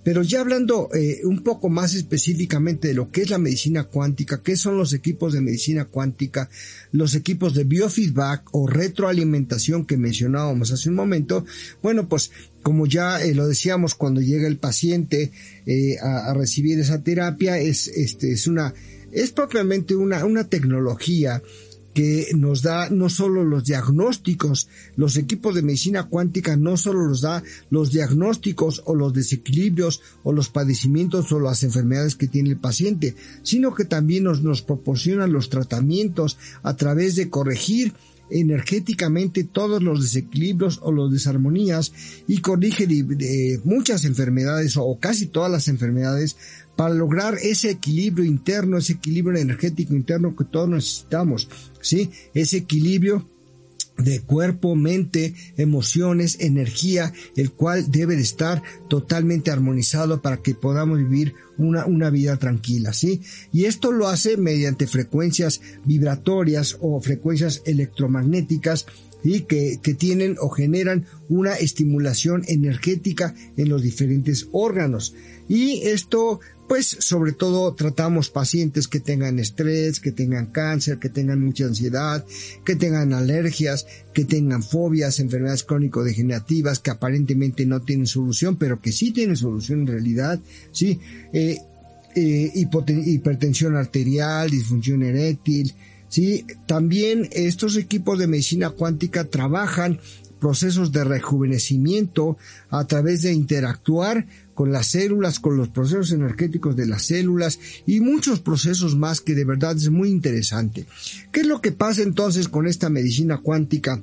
Pero ya hablando eh, un poco más específicamente de lo que es la medicina cuántica, qué son los equipos de medicina cuántica, los equipos de biofeedback o retroalimentación que mencionábamos hace un momento, bueno, pues como ya eh, lo decíamos cuando llega el paciente eh, a, a, recibir esa terapia, es, este, es una, es propiamente una, una tecnología que nos da no solo los diagnósticos, los equipos de medicina cuántica no solo nos da los diagnósticos o los desequilibrios o los padecimientos o las enfermedades que tiene el paciente, sino que también nos, nos proporcionan los tratamientos a través de corregir energéticamente todos los desequilibrios o las desarmonías y corrige muchas enfermedades o casi todas las enfermedades para lograr ese equilibrio interno, ese equilibrio energético interno que todos necesitamos, ¿sí? Ese equilibrio de cuerpo, mente, emociones, energía, el cual debe de estar totalmente armonizado para que podamos vivir una, una vida tranquila, ¿sí? Y esto lo hace mediante frecuencias vibratorias o frecuencias electromagnéticas y que, que tienen o generan una estimulación energética en los diferentes órganos. Y esto pues sobre todo tratamos pacientes que tengan estrés, que tengan cáncer, que tengan mucha ansiedad, que tengan alergias, que tengan fobias, enfermedades crónico-degenerativas que aparentemente no tienen solución, pero que sí tienen solución en realidad, sí, eh, eh, hipertensión arterial, disfunción eréctil, sí, también estos equipos de medicina cuántica trabajan procesos de rejuvenecimiento a través de interactuar con las células, con los procesos energéticos de las células y muchos procesos más que de verdad es muy interesante. ¿Qué es lo que pasa entonces con esta medicina cuántica?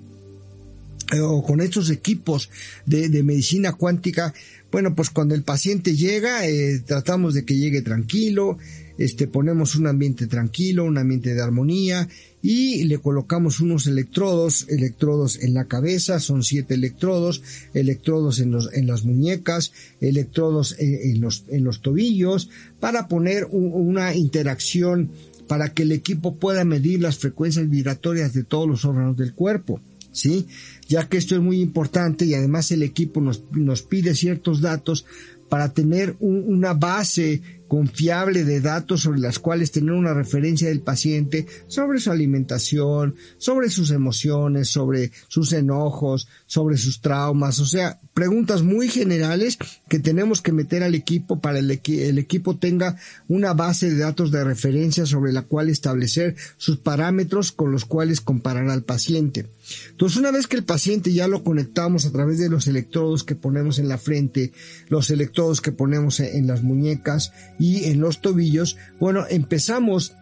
Eh, o con estos equipos de, medicina cuántica, Bueno, pues cuando el paciente llega, eh, tratamos de que llegue tranquilo, este, ponemos un ambiente tranquilo, un ambiente de armonía y le colocamos unos electrodos, electrodos en la cabeza, son siete electrodos, electrodos en, los, en las muñecas, electrodos en, los, en los tobillos, para poner una interacción para que el equipo pueda medir las frecuencias vibratorias de todos los órganos del cuerpo. ¿Sí? Ya que esto es muy importante y además el equipo nos, nos pide ciertos datos para tener una base confiable de datos sobre las cuales tener una referencia del paciente sobre su alimentación, sobre sus emociones, sobre sus enojos, sobre sus traumas, o sea, preguntas muy generales que tenemos que meter al equipo para el, el equipo tenga una base de datos de referencia sobre la cual establecer sus parámetros con los cuales comparar al paciente. Entonces, una vez que el paciente ya lo conectamos a través de los electrodos que ponemos en la frente, los electrodos que ponemos en las muñecas y en los tobillos, bueno, empezamos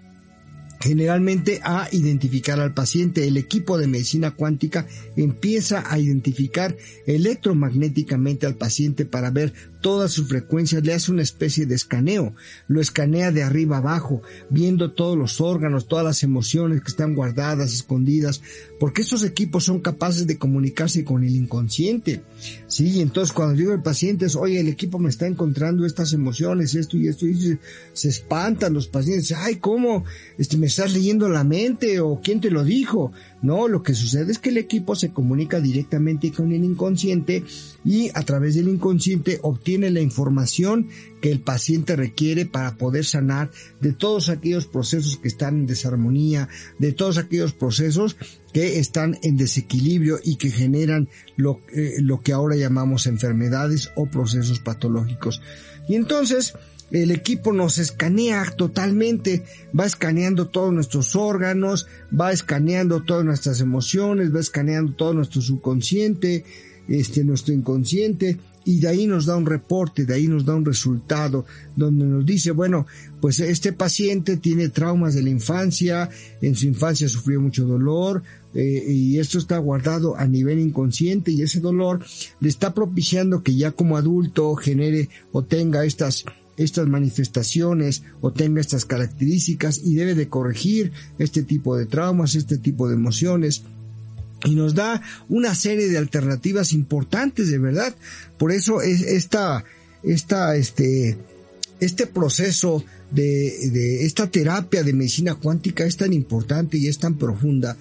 generalmente a identificar al paciente. El equipo de medicina cuántica empieza a identificar electromagnéticamente al paciente para ver todas sus frecuencias, le hace una especie de escaneo, lo escanea de arriba abajo, viendo todos los órganos, todas las emociones que están guardadas, escondidas, porque estos equipos son capaces de comunicarse con el inconsciente. Sí, entonces cuando digo al paciente, oye, el equipo me está encontrando estas emociones, esto y esto, y se, espantan los pacientes, ay, ¿cómo? Este, me estás leyendo la mente o quién te lo dijo. No, lo que sucede es que el equipo se comunica directamente con el inconsciente y a través del inconsciente obtiene la información que el paciente requiere para poder sanar de todos aquellos procesos que están en desarmonía, de todos aquellos procesos que están en desequilibrio y que generan lo, eh, que ahora llamamos enfermedades o procesos patológicos. Y entonces, el equipo nos escanea totalmente, va escaneando todos nuestros órganos, va escaneando todas nuestras emociones, va escaneando todo nuestro subconsciente, este, nuestro inconsciente, y de ahí nos da un reporte, de ahí nos da un resultado, donde nos dice, bueno, pues este paciente tiene traumas de la infancia, en su infancia sufrió mucho dolor, eh, y esto está guardado a nivel inconsciente y ese dolor le está propiciando que ya como adulto genere o tenga estas estas manifestaciones o tenga estas características y debe de corregir este tipo de traumas, este tipo de emociones y nos da una serie de alternativas importantes de verdad. Por eso es esta, esta, este, este proceso de, de esta terapia de medicina cuántica es tan importante y es tan profunda.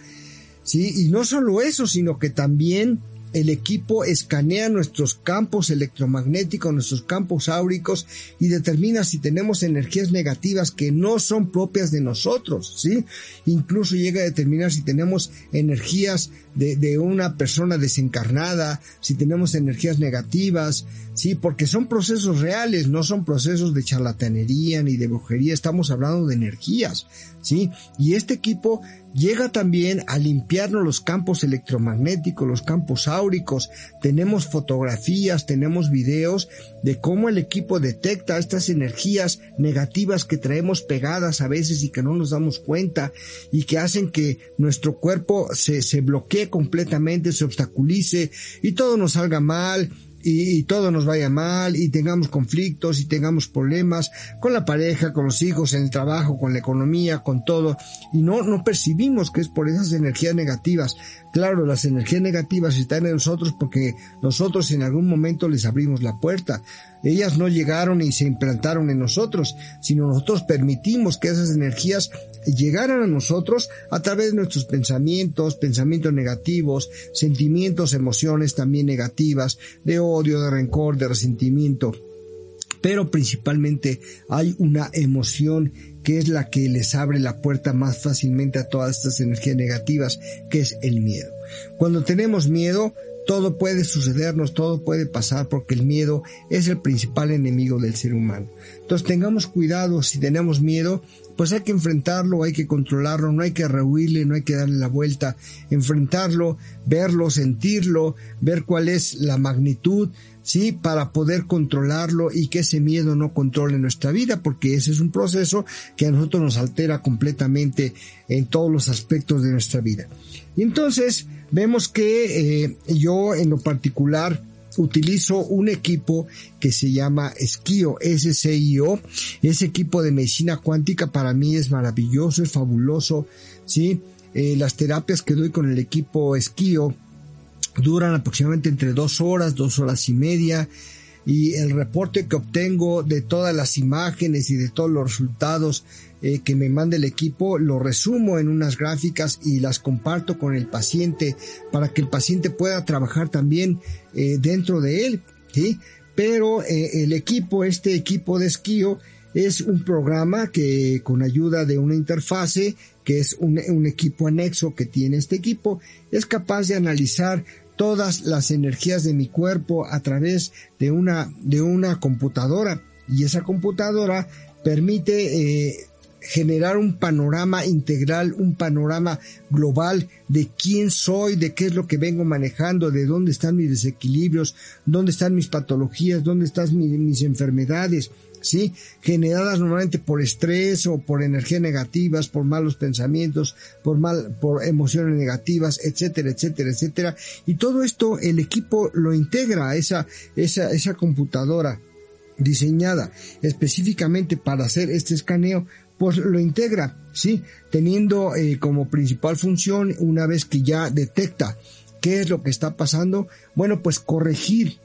Sí, y no solo eso, sino que también el equipo escanea nuestros campos electromagnéticos, nuestros campos áuricos y determina si tenemos energías negativas que no son propias de nosotros, ¿sí? Incluso llega a determinar si tenemos energías de, de una persona desencarnada, si tenemos energías negativas, sí, porque son procesos reales, no son procesos de charlatanería ni de brujería, estamos hablando de energías, sí, y este equipo llega también a limpiarnos los campos electromagnéticos, los campos áuricos, tenemos fotografías, tenemos videos de cómo el equipo detecta estas energías negativas que traemos pegadas a veces y que no nos damos cuenta y que hacen que nuestro cuerpo se, se bloquee completamente, se obstaculice y todo nos salga mal y, todo nos vaya mal y tengamos conflictos y tengamos problemas con la pareja, con los hijos, en el trabajo, con la economía, con todo y no, no percibimos que es por esas energías negativas. Claro, las energías negativas están en nosotros porque nosotros en algún momento les abrimos la puerta. Ellas no llegaron y se implantaron en nosotros, sino nosotros permitimos que esas energías llegaran a nosotros a través de nuestros pensamientos, pensamientos negativos, sentimientos, emociones también negativas, de odio, de rencor, de resentimiento. Pero principalmente hay una emoción que es la que les abre la puerta más fácilmente a todas estas energías negativas, que es el miedo. Cuando tenemos miedo, todo puede sucedernos, todo puede pasar porque el miedo es el principal enemigo del ser humano. Entonces tengamos cuidado, si tenemos miedo, pues hay que enfrentarlo, hay que controlarlo, no hay que rehuirle, no hay que darle la vuelta, enfrentarlo, verlo, sentirlo, ver cuál es la magnitud, sí, para poder controlarlo y que ese miedo no controle nuestra vida, porque ese es un proceso que a nosotros nos altera completamente en todos los aspectos de nuestra vida. Y entonces vemos que eh, yo en lo particular utilizo un equipo que se llama Esquio, SCIO. Ese equipo de medicina cuántica para mí es maravilloso, es fabuloso, ¿sí? Eh, las terapias que doy con el equipo Esquio duran aproximadamente entre dos horas, dos horas y media y el reporte que obtengo de todas las imágenes y de todos los resultados eh, que me manda el equipo lo resumo en unas gráficas y las comparto con el paciente para que el paciente pueda trabajar también eh, dentro de él, ¿sí? Pero eh, el equipo, este equipo de esquío, es un programa que con ayuda de una interfase, que es un, un equipo anexo que tiene este equipo, es capaz de analizar todas las energías de mi cuerpo a través de una, de una computadora. Y esa computadora permite eh, generar un panorama integral, un panorama global de quién soy, de qué es lo que vengo manejando, de dónde están mis desequilibrios, dónde están mis patologías, dónde están mis enfermedades, ¿sí? Generadas normalmente por estrés o por energías negativas, por malos pensamientos, por mal, por emociones negativas, etcétera, etcétera, etcétera. Y todo esto el equipo lo integra a esa, esa, esa computadora diseñada específicamente para hacer este escaneo, pues lo integra, ¿sí? Teniendo eh, como principal función, una vez que ya detecta qué es lo que está pasando, bueno, pues corregir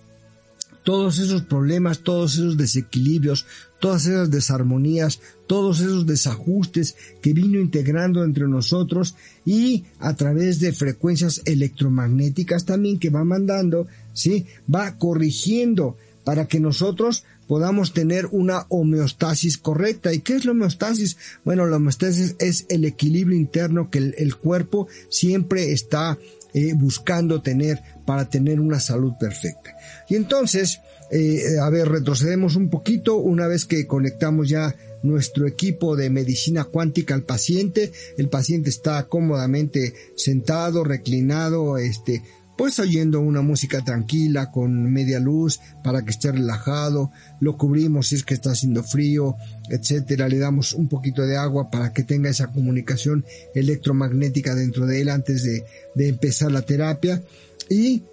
todos esos problemas, todos esos desequilibrios, todas esas desarmonías, todos esos desajustes que vino integrando entre nosotros y a través de frecuencias electromagnéticas también que va mandando, ¿sí? Va corrigiendo para que nosotros podamos tener una homeostasis correcta. ¿Y qué es la homeostasis? Bueno, la homeostasis es el equilibrio interno que el, cuerpo siempre está eh, buscando tener para tener una salud perfecta. Y entonces, eh, a ver, retrocedemos un poquito una vez que conectamos ya nuestro equipo de medicina cuántica al paciente. El paciente está cómodamente sentado, reclinado, este, pues oyendo una música tranquila con media luz para que esté relajado, lo cubrimos si es que está haciendo frío, etcétera, le damos un poquito de agua para que tenga esa comunicación electromagnética dentro de él antes de, de empezar la terapia y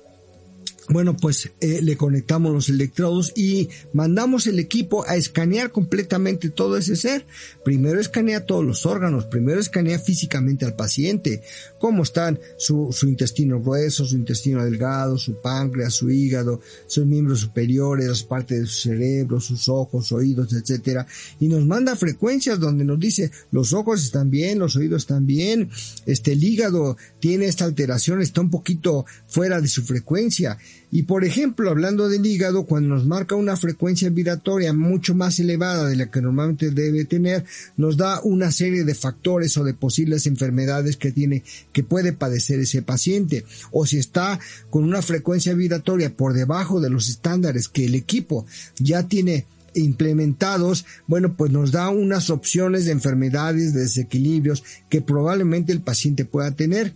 bueno, pues eh, le conectamos los electrodos y mandamos el equipo a escanear completamente todo ese ser. Primero escanea todos los órganos, primero escanea físicamente al paciente, cómo están su, su intestino grueso, su intestino delgado, su páncreas, su hígado, sus miembros superiores, las partes de su cerebro, sus ojos, oídos, etcétera, y nos manda frecuencias donde nos dice los ojos están bien, los oídos están bien, este el hígado tiene esta alteración, está un poquito fuera de su frecuencia y por ejemplo, hablando del hígado, cuando nos marca una frecuencia vibratoria mucho más elevada de la que normalmente debe tener, nos da una serie de factores o de posibles enfermedades que tiene, que puede padecer ese paciente. O si está con una frecuencia vibratoria por debajo de los estándares que el equipo ya tiene implementados, bueno, pues nos da unas opciones de enfermedades, de desequilibrios que probablemente el paciente pueda tener.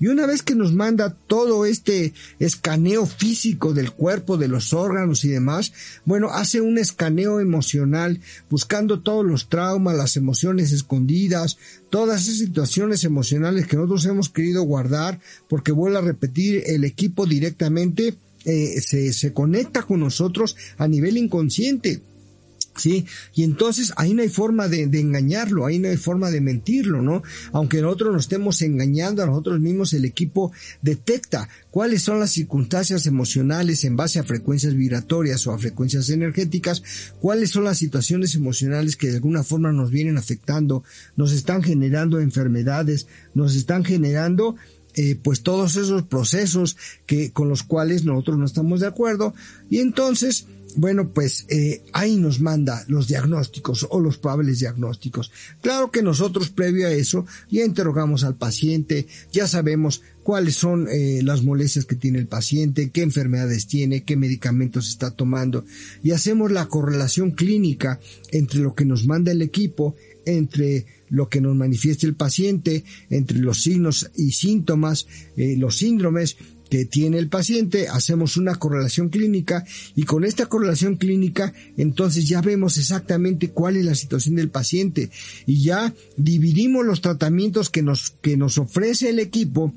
Y una vez que nos manda todo este escaneo físico del cuerpo, de los órganos y demás, bueno, hace un escaneo emocional buscando todos los traumas, las emociones escondidas, todas esas situaciones emocionales que nosotros hemos querido guardar, porque vuelvo a repetir, el equipo directamente eh, se, se conecta con nosotros a nivel inconsciente. ¿Sí? Y entonces ahí no hay forma de, engañarlo, ahí no hay forma de mentirlo, ¿no? Aunque nosotros nos estemos engañando a nosotros mismos, el equipo detecta cuáles son las circunstancias emocionales en base a frecuencias vibratorias o a frecuencias energéticas, cuáles son las situaciones emocionales que de alguna forma nos vienen afectando, nos están generando enfermedades, nos están generando eh, pues todos esos procesos que con los cuales nosotros no estamos de acuerdo y entonces bueno, pues eh, ahí nos manda los diagnósticos o los probables diagnósticos. Claro que nosotros previo a eso ya interrogamos al paciente, ya sabemos cuáles son eh, las molestias que tiene el paciente, qué enfermedades tiene, qué medicamentos está tomando y hacemos la correlación clínica entre lo que nos manda el equipo, entre lo que nos manifiesta el paciente, entre los signos y síntomas, eh, los síndromes que tiene el paciente, hacemos una correlación clínica y con esta correlación clínica entonces ya vemos exactamente cuál es la situación del paciente y ya dividimos los tratamientos que nos, que nos ofrece el equipo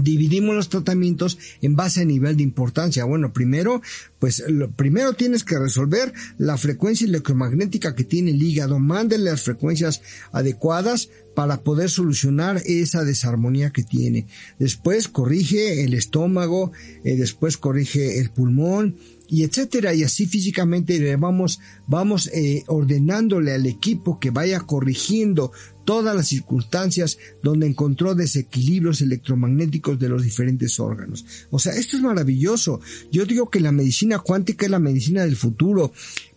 dividimos los tratamientos en base a nivel de importancia. Bueno, primero, pues lo, primero tienes que resolver la frecuencia electromagnética que tiene el hígado. Mándele las frecuencias adecuadas para poder solucionar esa desarmonía que tiene. Después corrige el estómago, eh, después corrige el pulmón, y etcétera y así físicamente vamos vamos eh, ordenándole al equipo que vaya corrigiendo todas las circunstancias donde encontró desequilibrios electromagnéticos de los diferentes órganos. O sea, esto es maravilloso. Yo digo que la medicina cuántica es la medicina del futuro,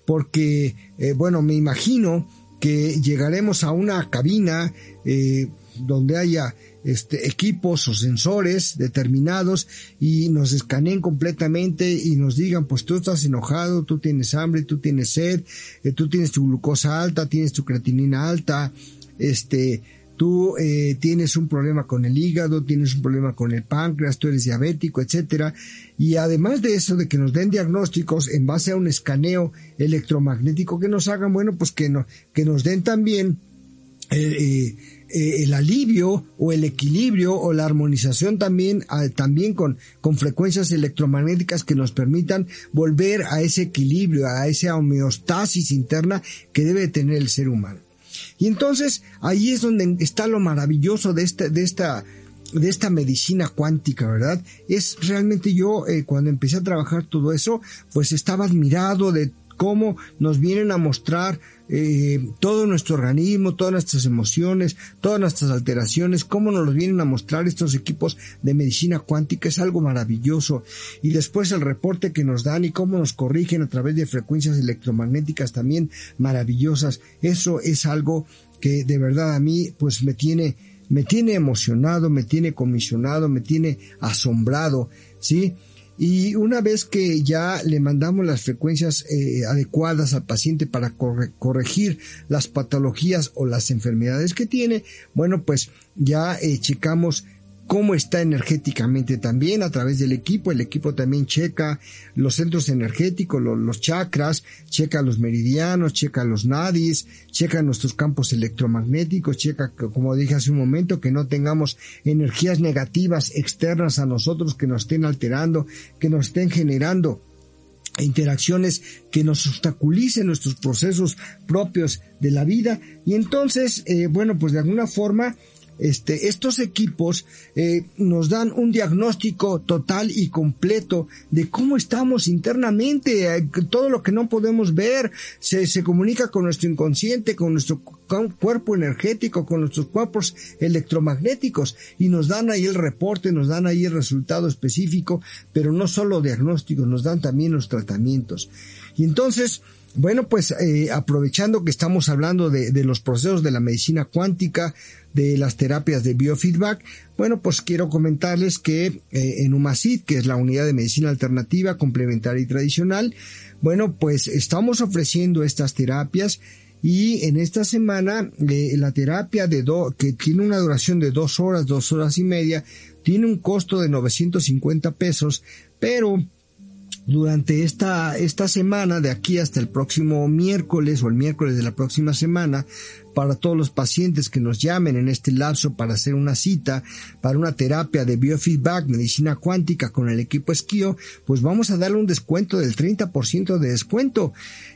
porque, eh, bueno, me imagino que llegaremos a una cabina eh, donde haya este, equipos o sensores determinados y nos escaneen completamente y nos digan, pues tú estás enojado, tú tienes hambre, tú tienes sed, eh, tú tienes tu glucosa alta, tienes tu creatinina alta, este, tú eh, tienes un problema con el hígado, tienes un problema con el páncreas, tú eres diabético, etcétera. Y además de eso, de que nos den diagnósticos en base a un escaneo electromagnético que nos hagan, bueno, pues que, no, que nos den también eh, el alivio o el equilibrio o la armonización también, también con, con frecuencias electromagnéticas que nos permitan volver a ese equilibrio, a esa homeostasis interna que debe tener el ser humano. Y entonces ahí es donde está lo maravilloso de esta, de esta, de esta medicina cuántica, ¿verdad? Es realmente yo, eh, cuando empecé a trabajar todo eso, pues estaba admirado de cómo nos vienen a mostrar eh, todo nuestro organismo, todas nuestras emociones, todas nuestras alteraciones, cómo nos los vienen a mostrar estos equipos de medicina cuántica, es algo maravilloso. Y después el reporte que nos dan y cómo nos corrigen a través de frecuencias electromagnéticas también maravillosas. Eso es algo que de verdad a mí pues me tiene me tiene emocionado, me tiene comisionado, me tiene asombrado, ¿sí? Y una vez que ya le mandamos las frecuencias eh, adecuadas al paciente para corregir las patologías o las enfermedades que tiene, bueno, pues ya eh, checamos cómo está energéticamente también a través del equipo. El equipo también checa los centros energéticos, los, chakras, checa los meridianos, checa los nadis, checa nuestros campos electromagnéticos, checa, como dije hace un momento, que no tengamos energías negativas externas a nosotros que nos estén alterando, que nos estén generando interacciones que nos obstaculicen nuestros procesos propios de la vida y entonces eh, bueno pues de alguna forma este, estos equipos eh, nos dan un diagnóstico total y completo de cómo estamos internamente, eh, todo lo que no podemos ver se, se comunica con nuestro inconsciente, con nuestro cuerpo energético, con nuestros cuerpos electromagnéticos y nos dan ahí el reporte, nos dan ahí el resultado específico, pero no solo diagnósticos, nos dan también los tratamientos. Y entonces, bueno, pues eh, aprovechando que estamos hablando de, de, los procesos de la medicina cuántica, de las terapias de biofeedback, bueno, pues quiero comentarles que eh, en UMACID, que es la unidad de medicina alternativa, complementaria y tradicional, bueno, pues estamos ofreciendo estas terapias y en esta semana eh, la terapia de do, que tiene una duración de dos horas, dos horas y media, tiene un costo de 950 pesos, pero durante esta, esta semana, de aquí hasta el próximo miércoles o el miércoles de la próxima semana, para todos los pacientes que nos llamen en este lapso para hacer una cita para una terapia de biofeedback, medicina cuántica con el equipo Esquio, pues vamos a darle un descuento del 30% de descuento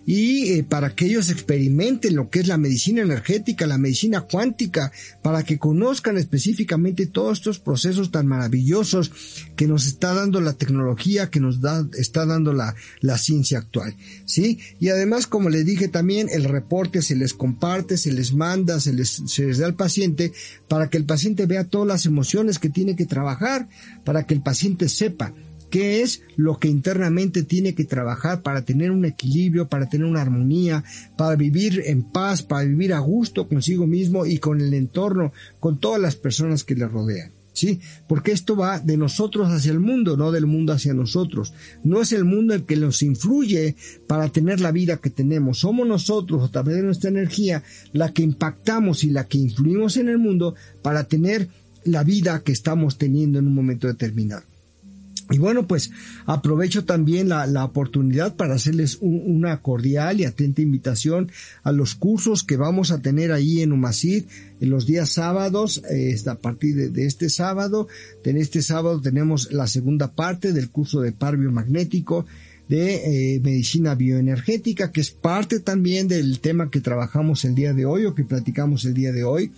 y eh, para que ellos experimenten lo que es la medicina energética, la medicina cuántica, para que conozcan específicamente todos estos procesos tan maravillosos que nos está dando la tecnología, que nos da, está dando la, la ciencia actual, ¿sí? Y además, como les dije también, el reporte se les comparte, se les manda, se les, se les da al paciente para que el paciente vea todas las emociones que tiene que trabajar, para que el paciente sepa qué es lo que internamente tiene que trabajar para tener un equilibrio, para tener una armonía, para vivir en paz, para vivir a gusto consigo mismo y con el entorno, con todas las personas que le rodean. ¿Sí? Porque esto va de nosotros hacia el mundo, no del mundo hacia nosotros. No es el mundo el que nos influye para tener la vida que tenemos. Somos nosotros, a través de nuestra energía, la que impactamos y la que influimos en el mundo para tener la vida que estamos teniendo en un momento determinado. Y bueno, pues aprovecho también la, la oportunidad para hacerles una cordial y atenta invitación a los cursos que vamos a tener ahí en Umacid en los días sábados, eh, a partir de, este sábado. En este sábado tenemos la segunda parte del curso de par biomagnético de eh, medicina bioenergética, que es parte también del tema que trabajamos el día de hoy o que platicamos el día de hoy.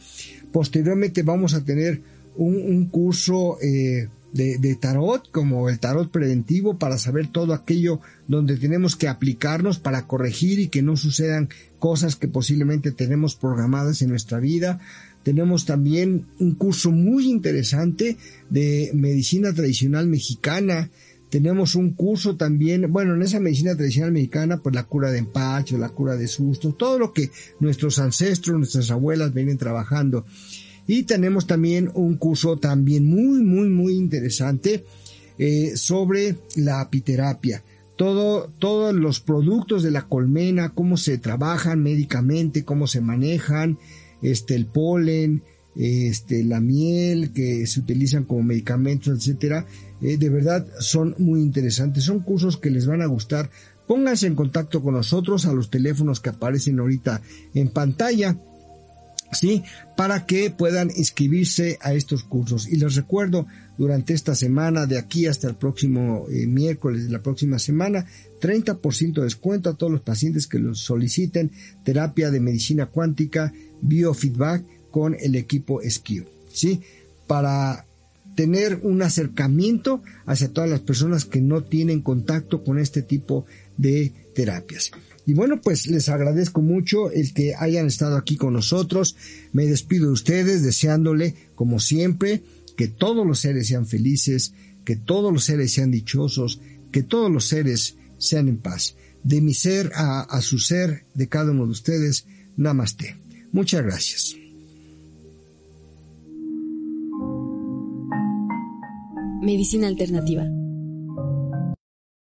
Posteriormente vamos a tener un, un curso eh, de, tarot, como el tarot preventivo, para saber todo aquello donde tenemos que aplicarnos para corregir y que no sucedan cosas que posiblemente tenemos programadas en nuestra vida. Tenemos también un curso muy interesante de medicina tradicional mexicana. Tenemos un curso también, bueno, en esa medicina tradicional mexicana, pues la cura de empacho, la cura de sustos, todo lo que nuestros ancestros, nuestras abuelas vienen trabajando. Y tenemos también un curso también muy, muy, muy interesante eh, sobre la apiterapia. Todo, todos los productos de la colmena, cómo se trabajan médicamente, cómo se manejan, este, el polen, este, la miel que se utilizan como medicamentos, etcétera, eh, de verdad son muy interesantes. Son cursos que les van a gustar. Pónganse en contacto con nosotros a los teléfonos que aparecen ahorita en pantalla ¿sí? Para que puedan inscribirse a estos cursos. Y les recuerdo, durante esta semana, de aquí hasta el próximo eh, miércoles de la próxima semana, 30% de descuento a todos los pacientes que los soliciten terapia de medicina cuántica, biofeedback con el equipo Esquio, ¿sí? Para tener un acercamiento hacia todas las personas que no tienen contacto con este tipo de terapias. Y bueno, pues les agradezco mucho el que hayan estado aquí con nosotros. Me despido de ustedes deseándole, como siempre, que todos los seres sean felices, que todos los seres sean dichosos, que todos los seres sean en paz. De mi ser a, su ser, de cada uno de ustedes, namaste. Muchas gracias.
Medicina Alternativa.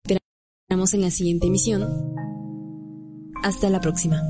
Esperamos en la siguiente emisión hasta la próxima.